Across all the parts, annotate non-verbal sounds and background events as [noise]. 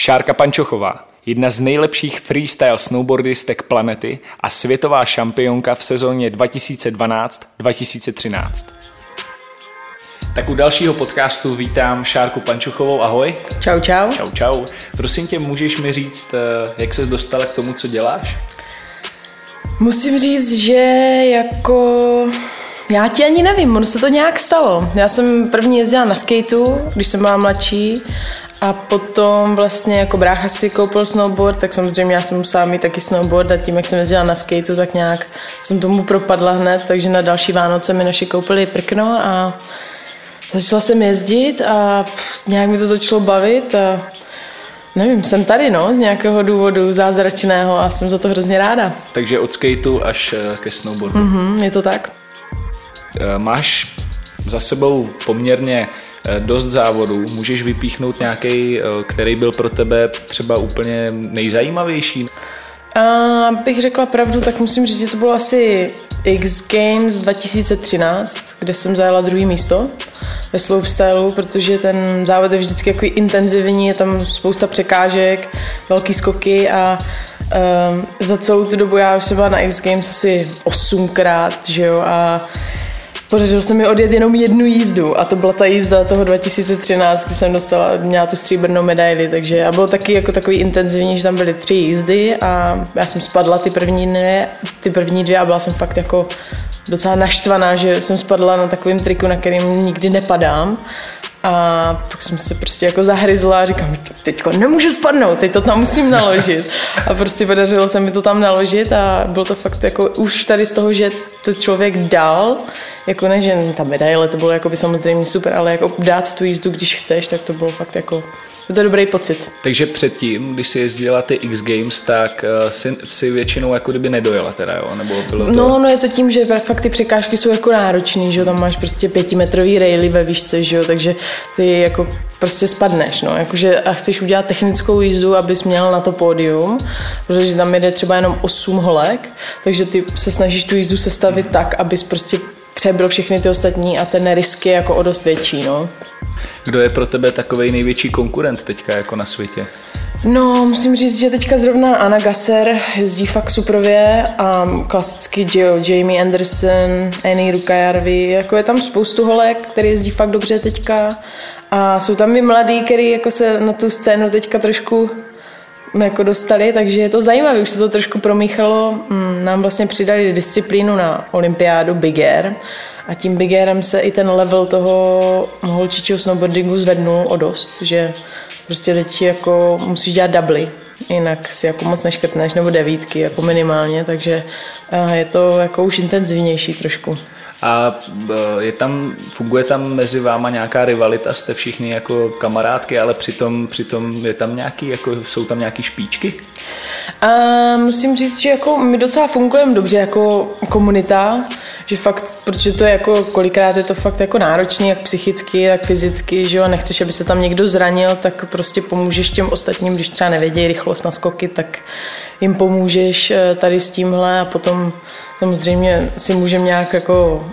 Šárka Pančochová, jedna z nejlepších freestyle snowboardistek planety a světová šampionka v sezóně 2012-2013. Tak u dalšího podcastu vítám Šárku Pančuchovou. Ahoj. Čau, čau. Čau, čau. Prosím tě, můžeš mi říct, eh, jak ses dostala k tomu, co děláš? Musím říct, že jako... Já ti ani nevím, ono se to nějak stalo. Já jsem první jezdila na skateu, když jsem byla mladší a potom vlastně jako brácha si koupil snowboard, tak samozřejmě já jsem musela mít taky snowboard a tím, jak jsem jezdila na skateu, tak nějak jsem tomu propadla hned, takže na další Vánoce mi naši koupili prkno a začala jsem jezdit a nějak mi to začalo bavit a nevím, jsem tady no, z nějakého důvodu zázračného a jsem za to hrozně ráda. Takže od skateu až eh, ke snowboardu. Mm-hmm, je to tak. Eh, máš za sebou poměrně dost závodů. Můžeš vypíchnout nějaký, který byl pro tebe třeba úplně nejzajímavější? A bych řekla pravdu, tak musím říct, že to bylo asi X Games 2013, kde jsem zajela druhý místo ve slopestyle, protože ten závod je vždycky jako intenzivní, je tam spousta překážek, velký skoky a um, za celou tu dobu já už jsem byla na X Games asi osmkrát, že jo, a Podařilo se mi odjet jenom jednu jízdu a to byla ta jízda toho 2013, kdy jsem dostala, měla tu stříbrnou medaili, takže a bylo taky jako takový intenzivní, že tam byly tři jízdy a já jsem spadla ty první dny, ty první dvě a byla jsem fakt jako docela naštvaná, že jsem spadla na takovém triku, na kterým nikdy nepadám a pak jsem se prostě jako zahryzla a říkám, teďko nemůžu spadnout, teď to tam musím naložit. A prostě podařilo se mi to tam naložit a bylo to fakt jako už tady z toho, že to člověk dal, jako ne, že ta medaile, to bylo jako by samozřejmě super, ale jako dát tu jízdu, když chceš, tak to bylo fakt jako je to dobrý pocit. Takže předtím, když si jezdila ty X Games, tak uh, si, si většinou jako kdyby nedojela teda, jo? Nebo bylo to... No, no je to tím, že fakt ty překážky jsou jako náročný, že jo? Tam máš prostě pětimetrový raily ve výšce, že jo? Takže ty jako prostě spadneš, no, jakože a chceš udělat technickou jízdu, abys měl na to pódium, protože tam jde třeba jenom 8 holek, takže ty se snažíš tu jízdu sestavit tak, abys prostě přebyl všechny ty ostatní a ten risk je jako o dost větší, no. Kdo je pro tebe takový největší konkurent teďka jako na světě? No, musím říct, že teďka zrovna Anna Gasser jezdí fakt suprově a klasicky Joe, Jamie Anderson, Annie Rukajarvi, jako je tam spoustu holek, který jezdí fakt dobře teďka a jsou tam i mladí, který jako se na tu scénu teďka trošku jako dostali, takže je to zajímavé, už se to trošku promíchalo. Mm, nám vlastně přidali disciplínu na olympiádu Big Air a tím Big Airem se i ten level toho holčičího snowboardingu zvednul o dost, že prostě teď jako musíš dělat dubly, jinak si jako moc neškrtneš, nebo devítky jako minimálně, takže je to jako už intenzivnější trošku. A e, je tam, funguje tam mezi váma nějaká rivalita, jste všichni jako kamarádky, ale přitom, přitom je tam nějaký, jako, jsou tam nějaký špičky? A musím říct, že jako my docela fungujeme dobře jako komunita, že fakt, protože to je jako, kolikrát je to fakt jako náročný, jak psychicky, tak fyzicky, že jo, nechceš, aby se tam někdo zranil, tak prostě pomůžeš těm ostatním, když třeba nevědějí rychlost na skoky, tak jim pomůžeš eh, tady s tímhle a potom samozřejmě si můžeme nějak jako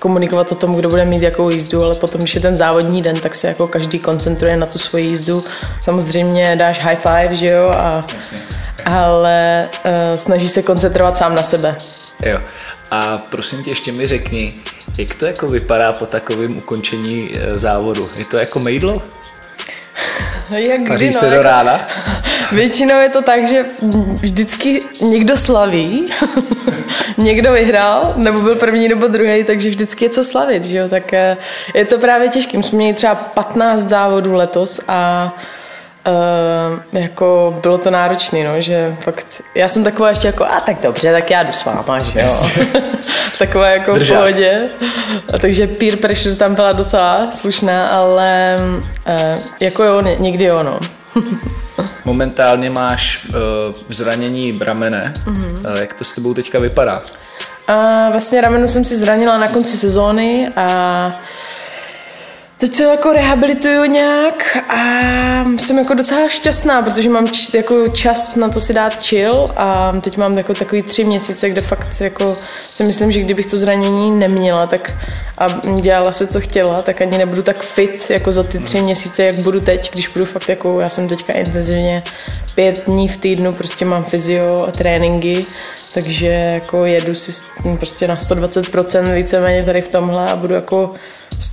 komunikovat o tom, kdo bude mít jakou jízdu, ale potom, když je ten závodní den, tak se jako každý koncentruje na tu svoji jízdu. Samozřejmě dáš high five, že jo, a, ale uh, snaží se koncentrovat sám na sebe. Jo. A prosím tě, ještě mi řekni, jak to jako vypadá po takovém ukončení eh, závodu? Je to jako mejdlo? [laughs] Jak Paří kdy, no, se do jako, rána? [laughs] Většinou je to tak, že vždycky někdo slaví, [laughs] někdo vyhrál, nebo byl první nebo druhý, takže vždycky je co slavit, že jo? Tak eh, je to právě těžké. My jsme měli třeba 15 závodů letos a Uh, jako bylo to náročné, no, že fakt, já jsem taková ještě jako, a tak dobře, tak já jdu s váma, že jo. [laughs] taková jako Držák. v pohodě. A takže peer pressure tam byla docela slušná, ale uh, jako jo, někdy jo, no. [laughs] Momentálně máš uh, zranění bramene. Mm-hmm. Uh, jak to s tebou teďka vypadá? Uh, vlastně ramenu jsem si zranila na konci sezóny a Teď se jako rehabilituju nějak a jsem jako docela šťastná, protože mám č- jako čas na to si dát chill a teď mám jako takový tři měsíce, kde fakt jako si myslím, že kdybych to zranění neměla tak a dělala se, co chtěla, tak ani nebudu tak fit jako za ty tři měsíce, jak budu teď, když budu fakt jako, já jsem teďka intenzivně pět dní v týdnu, prostě mám fyzio a tréninky, takže jako jedu si prostě na 120% víceméně tady v tomhle a budu jako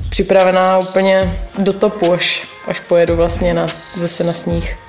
připravená úplně do topu, až, až pojedu vlastně na, zase na sníh.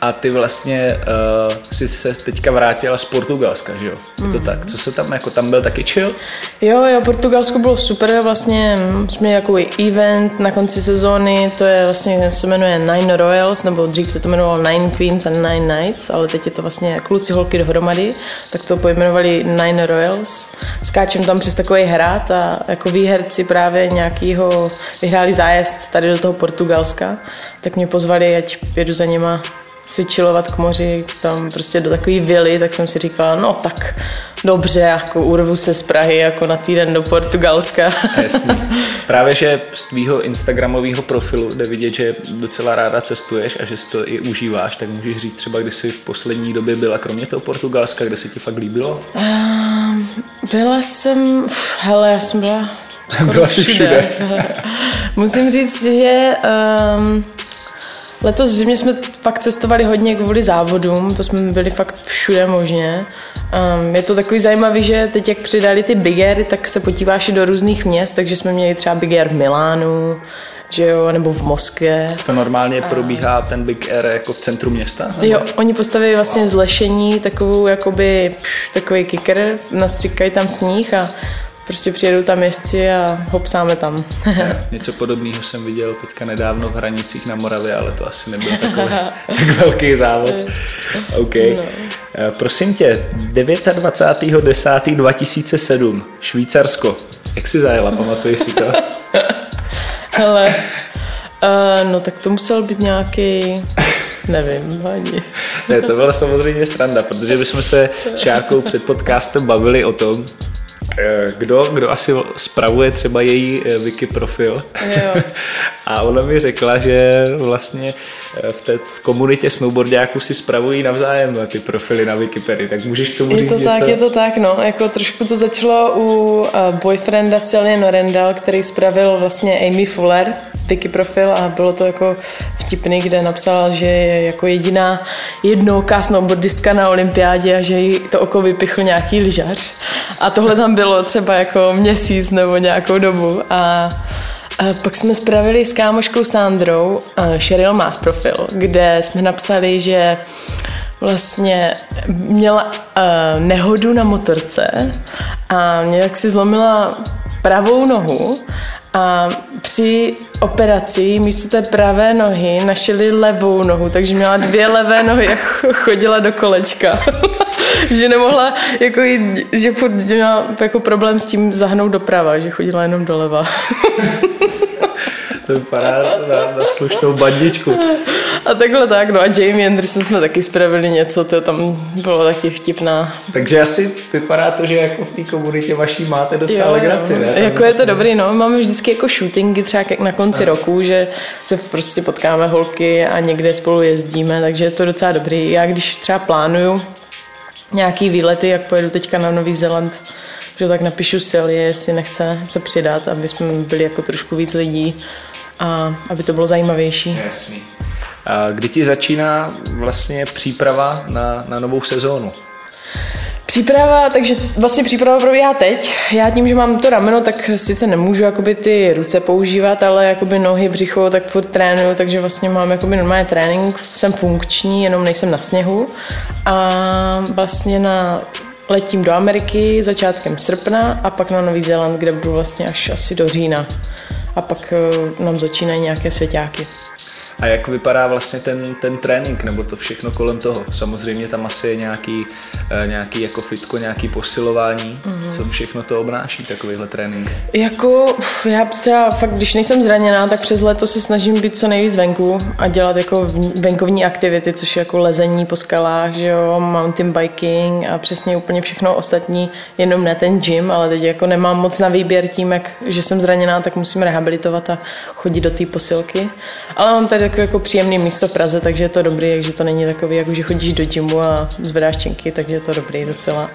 A ty vlastně uh, si se teďka vrátila z Portugalska, že jo? Je to mm. tak? Co se tam, jako tam byl taky chill? Jo, jo, Portugalsko bylo super, vlastně jsme měli jako event na konci sezóny, to je vlastně, se jmenuje Nine Royals, nebo dřív se to jmenovalo Nine Queens and Nine Nights, ale teď je to vlastně kluci holky dohromady, tak to pojmenovali Nine Royals. Skáčem tam přes takový hrad a jako výherci právě nějakýho vyhráli zájezd tady do toho Portugalska, tak mě pozvali, ať jedu za nima si chillovat k moři, tam prostě do takové vily, tak jsem si říkala, no tak dobře, jako urvu se z Prahy jako na týden do Portugalska. Jasně. [laughs] Právě, že z tvýho instagramového profilu jde vidět, že docela ráda cestuješ a že si to i užíváš, tak můžeš říct třeba, kdy jsi v poslední době byla, kromě toho Portugalska, kde se ti fakt líbilo? Um, byla jsem, hele, já jsem byla [laughs] byla jsi všude. všude. [laughs] Musím říct, že um, Letos v zimě jsme fakt cestovali hodně kvůli závodům, to jsme byli fakt všude možně. Um, je to takový zajímavý, že teď jak přidali ty Big Air, tak se podíváš i do různých měst, takže jsme měli třeba Big Air v Milánu, že jo, nebo v Moskvě. To normálně probíhá ten Big Air jako v centru města? Nebo? Jo, oni postaví vlastně zlešení, takovou jakoby, pš, takový kicker, nastříkají tam sníh a prostě přijedou tam jezdci a hopsáme tam. Něco podobného jsem viděl teďka nedávno v Hranicích na Moravě, ale to asi nebyl takový [laughs] tak velký závod. OK. No. Eh, prosím tě, 29.10.2007, Švýcarsko. Jak jsi zajela, pamatuješ si to? [laughs] Hele, uh, no tak to musel být nějaký Nevím, ani. ne, to byla samozřejmě sranda, protože bychom se s Šárkou před podcastem bavili o tom, kdo, kdo asi spravuje třeba její eh, wiki profil. Jo. [laughs] a ona mi řekla, že vlastně eh, v, té, v komunitě snowboardiáků si spravují navzájem ty profily na Wikipedia. Tak můžeš k tomu je říct to něco? tak, je to tak, no. Jako trošku to začalo u boyfrienda Celia Norendal, který spravil vlastně Amy Fuller wiki profil a bylo to jako vtipný, kde napsal, že je jako jediná jednooká snowboardistka na olympiádě a že jí to oko vypichl nějaký lyžař. A tohle tam bylo třeba jako měsíc nebo nějakou dobu a a pak jsme spravili s kámoškou Sandrou Sheryl Mass profil, kde jsme napsali, že vlastně měla uh, nehodu na motorce a nějak si zlomila pravou nohu a při operaci místo té pravé nohy našili levou nohu, takže měla dvě levé nohy a [laughs] chodila do kolečka. [laughs] že nemohla, jako jít, že měla jako problém s tím zahnout doprava, že chodila jenom doleva. to vypadá na, na slušnou bandičku. A takhle tak, no a Jamie Anderson jsme taky spravili něco, to tam bylo taky vtipná. Takže asi vypadá to, že jako v té komunitě vaší máte docela jo, legraci, ne? Tam jako je to dobrý, no, máme vždycky jako shootingy třeba na konci no. roku, že se prostě potkáme holky a někde spolu jezdíme, takže je to docela dobrý. Já když třeba plánuju nějaký výlety, jak pojedu teďka na Nový Zéland, že tak napíšu Silje, jestli nechce se přidat, aby jsme byli jako trošku víc lidí a aby to bylo zajímavější. Jasný. A kdy ti začíná vlastně příprava na, na novou sezónu? Příprava, takže vlastně příprava probíhá teď. Já tím, že mám to rameno, tak sice nemůžu jakoby ty ruce používat, ale jakoby nohy, břicho, tak furt trénuju, takže vlastně mám jakoby normální trénink, jsem funkční, jenom nejsem na sněhu. A vlastně na letím do Ameriky začátkem srpna a pak na Nový Zéland, kde budu vlastně až asi do října. A pak eh, nám začínají nějaké svěťáky. A jak vypadá vlastně ten, ten trénink nebo to všechno kolem toho? Samozřejmě tam asi je nějaký, eh, nějaký jako fitko, nějaký posilování. Mm-hmm. Co všechno to obnáší, takovýhle trénink? Jako já třeba fakt, když nejsem zraněná, tak přes léto se snažím být co nejvíc venku a dělat jako venkovní aktivity, což je jako lezení po skalách, že jo, mountain biking a přesně úplně všechno ostatní, jenom ne ten gym, ale teď jako nemám moc na výběr tím, jak, že jsem zraněná, tak musím rehabilitovat a chodit do té posilky. Ale mám tady takové jako příjemné místo v Praze, takže je to dobrý, takže to není takový, jako že chodíš do gymu a zvedáš činky, takže je to dobrý docela.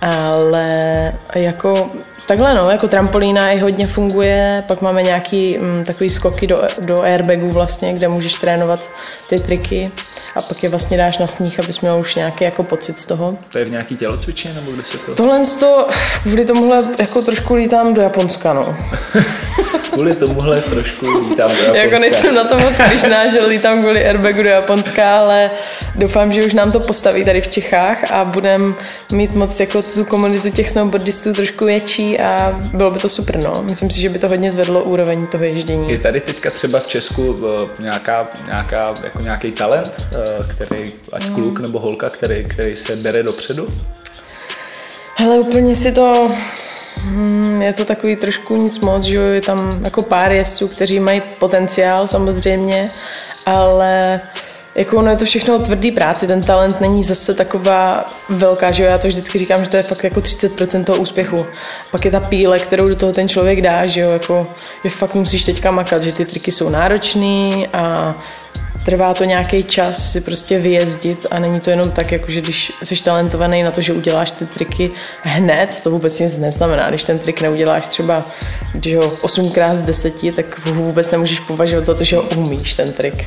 Ale jako Takhle no, jako trampolína i hodně funguje, pak máme nějaký mm, takový skoky do, do airbagu vlastně, kde můžeš trénovat ty triky a pak je vlastně dáš na sníh, abys měl už nějaký jako pocit z toho. To je v nějaký tělocvičně nebo kde se to? Tohle to, kvůli tomuhle jako trošku lítám do Japonska, no. [laughs] kvůli tomuhle trošku lítám do Japonska. jako nejsem na to moc pišná, že lítám kvůli airbagu do Japonska, ale doufám, že už nám to postaví tady v Čechách a budem mít moc jako tu komunitu těch snowboardistů trošku větší a bylo by to super, no. Myslím si, že by to hodně zvedlo úroveň toho ježdění. Je tady teďka třeba v Česku eh, nějaká, nějaká, jako nějaký talent, eh, který, ať mm. kluk nebo holka, který, který se bere dopředu? Hele, úplně si to Hmm, je to takový trošku nic moc, že je tam jako pár jezdců, kteří mají potenciál samozřejmě, ale jako ono je to všechno o tvrdý práci, ten talent není zase taková velká, že jo, já to vždycky říkám, že to je fakt jako 30% toho úspěchu. Pak je ta píle, kterou do toho ten člověk dá, že jo, jako, že fakt musíš teďka makat, že ty triky jsou náročný a trvá to nějaký čas si prostě vyjezdit a není to jenom tak, jako že když jsi talentovaný na to, že uděláš ty triky hned, to vůbec nic neznamená. Když ten trik neuděláš třeba když ho 8x z 10, tak vůbec nemůžeš považovat za to, že ho umíš, ten trik.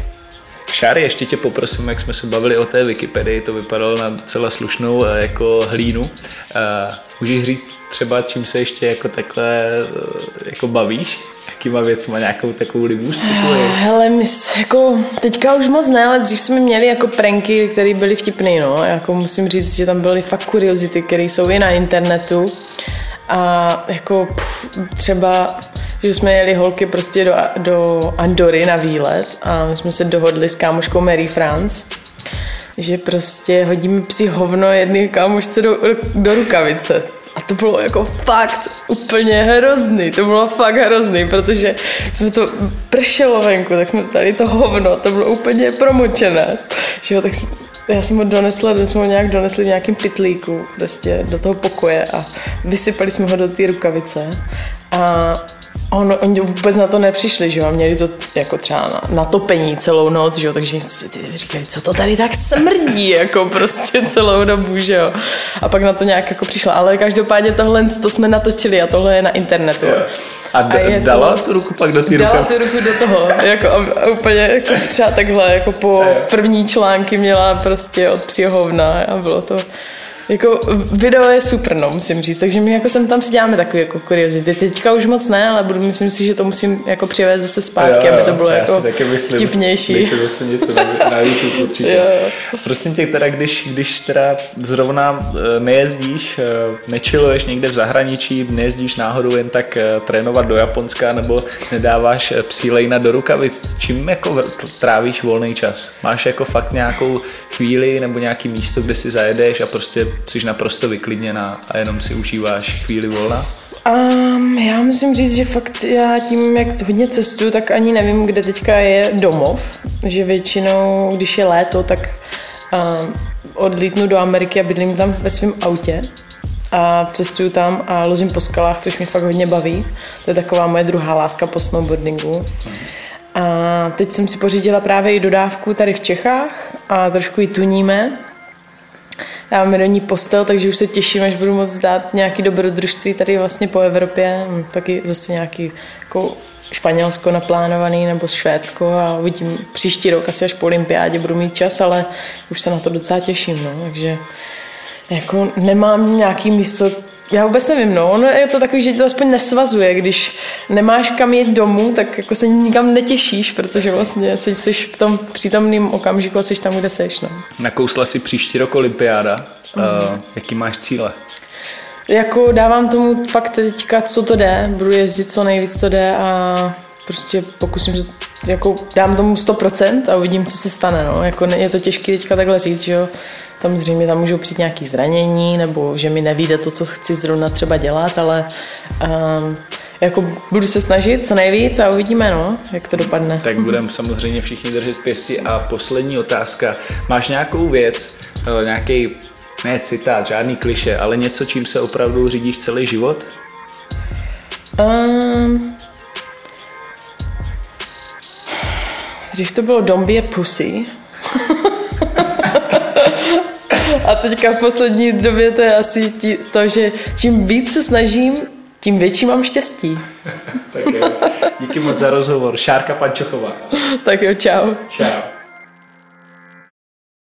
Šáry, ještě tě poprosím, jak jsme se bavili o té Wikipedii, to vypadalo na docela slušnou eh, jako hlínu. Eh, můžeš říct třeba, čím se ještě jako takhle eh, jako bavíš? Jakýma věcma nějakou takovou libu Hele, my jako, teďka už moc ne, ale dřív jsme měli jako pranky, které byly vtipné, no. Jako musím říct, že tam byly fakt kuriozity, které jsou i na internetu. A jako pff, třeba že jsme jeli holky prostě do, do Andory na výlet a my jsme se dohodli s kámoškou Mary France, že prostě hodíme psi hovno jedné kámošce do, do rukavice. A to bylo jako fakt úplně hrozný, to bylo fakt hrozný, protože jsme to pršelo venku, tak jsme vzali to hovno, to bylo úplně promočené. Že jo, tak já jsem ho donesla, my jsme ho nějak donesli v nějakém pitlíku prostě do toho pokoje a vysypali jsme ho do té rukavice. A On, oni vůbec na to nepřišli, že jo, a měli to jako třeba na, na topení celou noc, že jo, takže říkali, co to tady tak smrdí, jako prostě celou dobu, že jo. A pak na to nějak jako přišla, ale každopádně tohle to jsme natočili a tohle je na internetu. Jo. A, d- a dala to, tu ruku pak do té Dala tu ruku do toho, jako a, a úplně jako třeba takhle, jako po první články měla prostě od psího a bylo to jako video je super, no, musím říct, takže my jako sem tam si děláme takové jako kuriozity. Teďka už moc ne, ale budu, myslím si, že to musím jako přivést zase zpátky, jo, jo, aby to bylo já jako taky myslím, vtipnější. zase něco na, na YouTube určitě. Jo. Prosím tě, teda, když, když teda zrovna eh, nejezdíš, eh, nečiluješ někde v zahraničí, nejezdíš náhodou jen tak eh, trénovat do Japonska nebo nedáváš psí lejna do rukavic, s čím jako trávíš volný čas? Máš jako fakt nějakou chvíli nebo nějaký místo, kde si zajedeš a prostě jsi naprosto vyklidněná a jenom si užíváš chvíli volna? Um, já musím říct, že fakt já tím, jak hodně cestuju, tak ani nevím, kde teďka je domov. Že většinou, když je léto, tak um, odlítnu do Ameriky a bydlím tam ve svém autě a cestuju tam a lozím po skalách, což mě fakt hodně baví. To je taková moje druhá láska po snowboardingu. A teď jsem si pořídila právě i dodávku tady v Čechách a trošku ji tuníme dáváme do ní postel, takže už se těším, až budu moct dát nějaký dobrodružství tady vlastně po Evropě. Taky zase nějaký jako Španělsko naplánovaný nebo Švédsko a uvidím příští rok asi až po olympiádě budu mít čas, ale už se na to docela těším, no, takže jako nemám nějaký místo, já vůbec nevím, no. Ono je to takový, že tě to aspoň nesvazuje. Když nemáš kam jít domů, tak jako se nikam netěšíš, protože vlastně jsi, jsi v tom přítomném okamžiku a jsi tam, kde seš, no. Nakousla si příští rok olympiáda. Mm. Uh, jaký máš cíle? Jako dávám tomu fakt teďka, co to jde. Budu jezdit co nejvíc, co jde a prostě pokusím se, jako dám tomu 100% a uvidím, co se stane, no. Jako je to těžké teďka takhle říct, že jo. Samozřejmě tam můžou přijít nějaké zranění, nebo že mi nevíde to, co chci zrovna třeba dělat, ale um, jako budu se snažit co nejvíc a uvidíme, no, jak to dopadne. Tak budeme samozřejmě všichni držet pěsti. A poslední otázka. Máš nějakou věc, eh, nějaký ne citát, žádný kliše, ale něco, čím se opravdu řídíš celý život? Um, dřív to bylo Dombie Pussy. A teďka v poslední době to je asi tí, to, že čím víc se snažím, tím větší mám štěstí. tak jo. Díky moc za rozhovor. Šárka Pančochová. tak jo, čau. Čau.